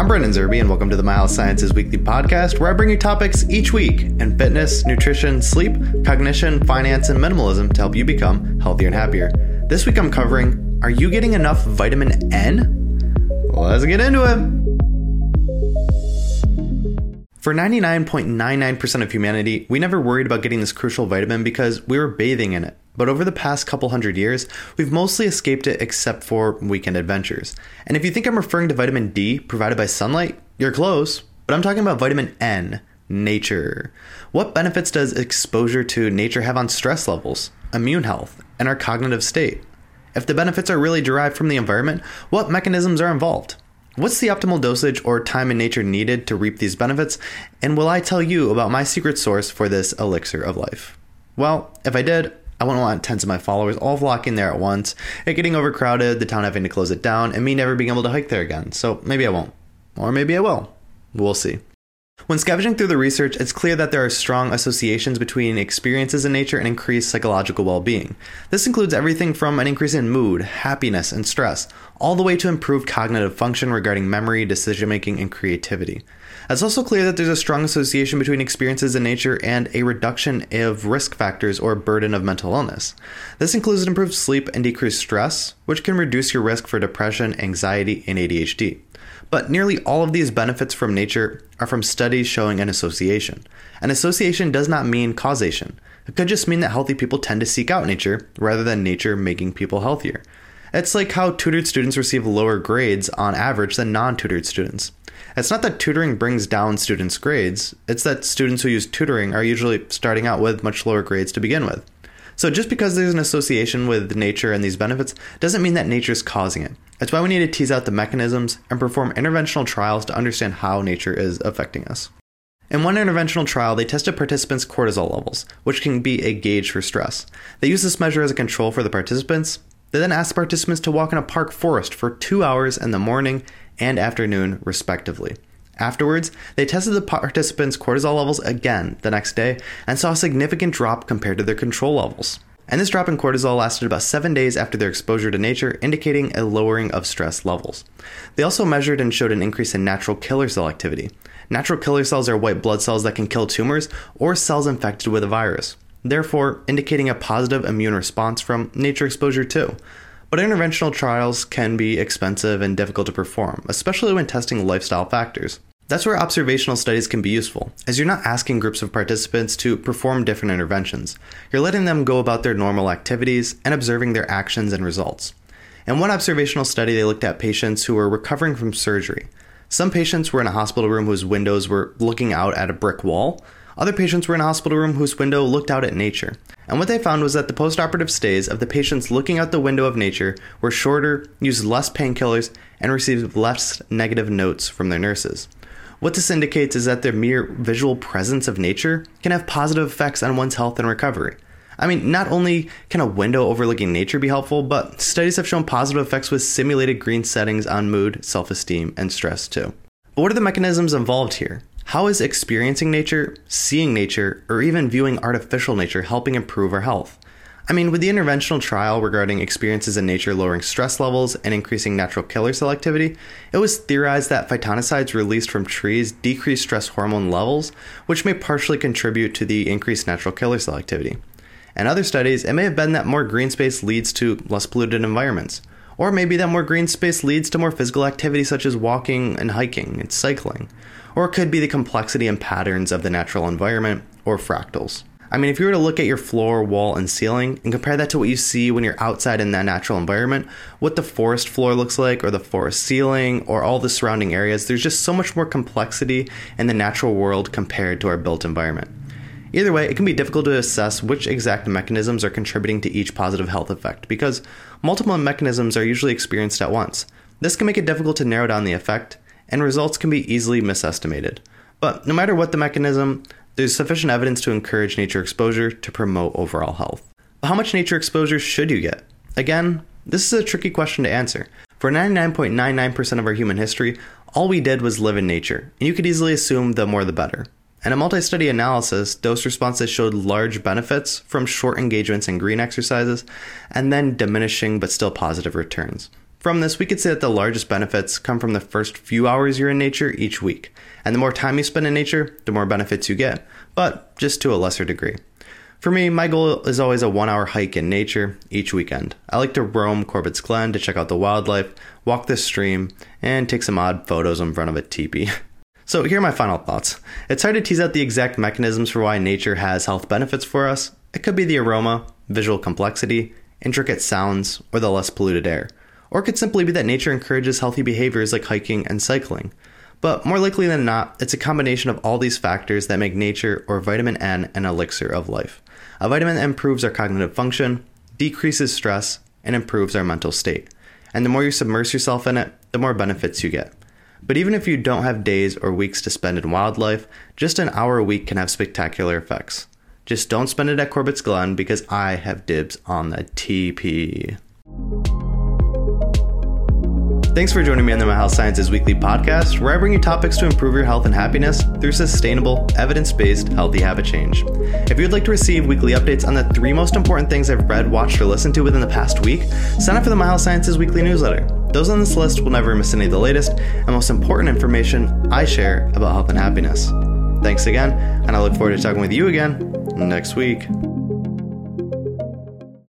I'm Brandon Zerbe, and welcome to the My Health Sciences Weekly Podcast, where I bring you topics each week in fitness, nutrition, sleep, cognition, finance, and minimalism to help you become healthier and happier. This week I'm covering Are you getting enough vitamin N? Let's get into it. For 99.99% of humanity, we never worried about getting this crucial vitamin because we were bathing in it. But over the past couple hundred years, we've mostly escaped it except for weekend adventures. And if you think I'm referring to vitamin D provided by sunlight, you're close. But I'm talking about vitamin N, nature. What benefits does exposure to nature have on stress levels, immune health, and our cognitive state? If the benefits are really derived from the environment, what mechanisms are involved? What's the optimal dosage or time in nature needed to reap these benefits? And will I tell you about my secret source for this elixir of life? Well, if I did, I wouldn't want tens of my followers all flocking there at once, it getting overcrowded, the town having to close it down, and me never being able to hike there again. So maybe I won't. Or maybe I will. We'll see. When scavenging through the research, it's clear that there are strong associations between experiences in nature and increased psychological well being. This includes everything from an increase in mood, happiness, and stress, all the way to improved cognitive function regarding memory, decision making, and creativity. It's also clear that there's a strong association between experiences in nature and a reduction of risk factors or burden of mental illness. This includes improved sleep and decreased stress, which can reduce your risk for depression, anxiety, and ADHD. But nearly all of these benefits from nature are from studies showing an association. An association does not mean causation. It could just mean that healthy people tend to seek out nature rather than nature making people healthier. It's like how tutored students receive lower grades on average than non tutored students. It's not that tutoring brings down students' grades, it's that students who use tutoring are usually starting out with much lower grades to begin with. So just because there's an association with nature and these benefits doesn't mean that nature is causing it. That's why we need to tease out the mechanisms and perform interventional trials to understand how nature is affecting us. In one interventional trial, they tested participants' cortisol levels, which can be a gauge for stress. They used this measure as a control for the participants. They then asked participants to walk in a park forest for two hours in the morning and afternoon, respectively. Afterwards, they tested the participants' cortisol levels again the next day and saw a significant drop compared to their control levels. And this drop in cortisol lasted about seven days after their exposure to nature, indicating a lowering of stress levels. They also measured and showed an increase in natural killer cell activity. Natural killer cells are white blood cells that can kill tumors or cells infected with a virus, therefore, indicating a positive immune response from nature exposure too. But interventional trials can be expensive and difficult to perform, especially when testing lifestyle factors. That's where observational studies can be useful, as you're not asking groups of participants to perform different interventions. You're letting them go about their normal activities and observing their actions and results. In one observational study, they looked at patients who were recovering from surgery. Some patients were in a hospital room whose windows were looking out at a brick wall, other patients were in a hospital room whose window looked out at nature. And what they found was that the postoperative stays of the patients looking out the window of nature were shorter, used less painkillers, and received less negative notes from their nurses. What this indicates is that the mere visual presence of nature can have positive effects on one's health and recovery. I mean, not only can a window overlooking nature be helpful, but studies have shown positive effects with simulated green settings on mood, self esteem, and stress too. But what are the mechanisms involved here? How is experiencing nature, seeing nature, or even viewing artificial nature helping improve our health? I mean, with the interventional trial regarding experiences in nature lowering stress levels and increasing natural killer cell activity, it was theorized that phytoncides released from trees decrease stress hormone levels, which may partially contribute to the increased natural killer cell activity. In other studies, it may have been that more green space leads to less polluted environments, or maybe that more green space leads to more physical activity such as walking and hiking and cycling or it could be the complexity and patterns of the natural environment, or fractals. I mean, if you were to look at your floor, wall, and ceiling and compare that to what you see when you're outside in that natural environment, what the forest floor looks like, or the forest ceiling, or all the surrounding areas, there's just so much more complexity in the natural world compared to our built environment. Either way, it can be difficult to assess which exact mechanisms are contributing to each positive health effect because multiple mechanisms are usually experienced at once. This can make it difficult to narrow down the effect, and results can be easily misestimated. But no matter what the mechanism, there's sufficient evidence to encourage nature exposure to promote overall health. How much nature exposure should you get? Again, this is a tricky question to answer. For 99.99% of our human history, all we did was live in nature, and you could easily assume the more the better. In a multi study analysis, dose responses showed large benefits from short engagements in green exercises and then diminishing but still positive returns. From this, we could say that the largest benefits come from the first few hours you're in nature each week. And the more time you spend in nature, the more benefits you get, but just to a lesser degree. For me, my goal is always a one hour hike in nature each weekend. I like to roam Corbett's Glen to check out the wildlife, walk the stream, and take some odd photos in front of a teepee. So, here are my final thoughts. It's hard to tease out the exact mechanisms for why nature has health benefits for us. It could be the aroma, visual complexity, intricate sounds, or the less polluted air. Or it could simply be that nature encourages healthy behaviors like hiking and cycling. But more likely than not, it's a combination of all these factors that make nature or vitamin N an elixir of life. A vitamin improves our cognitive function, decreases stress, and improves our mental state. And the more you submerge yourself in it, the more benefits you get. But even if you don't have days or weeks to spend in wildlife, just an hour a week can have spectacular effects. Just don't spend it at Corbett's Glen because I have dibs on the teepee. Thanks for joining me on the My Health Sciences Weekly podcast, where I bring you topics to improve your health and happiness through sustainable, evidence based, healthy habit change. If you'd like to receive weekly updates on the three most important things I've read, watched, or listened to within the past week, sign up for the My Health Sciences Weekly newsletter. Those on this list will never miss any of the latest and most important information I share about health and happiness. Thanks again, and I look forward to talking with you again next week.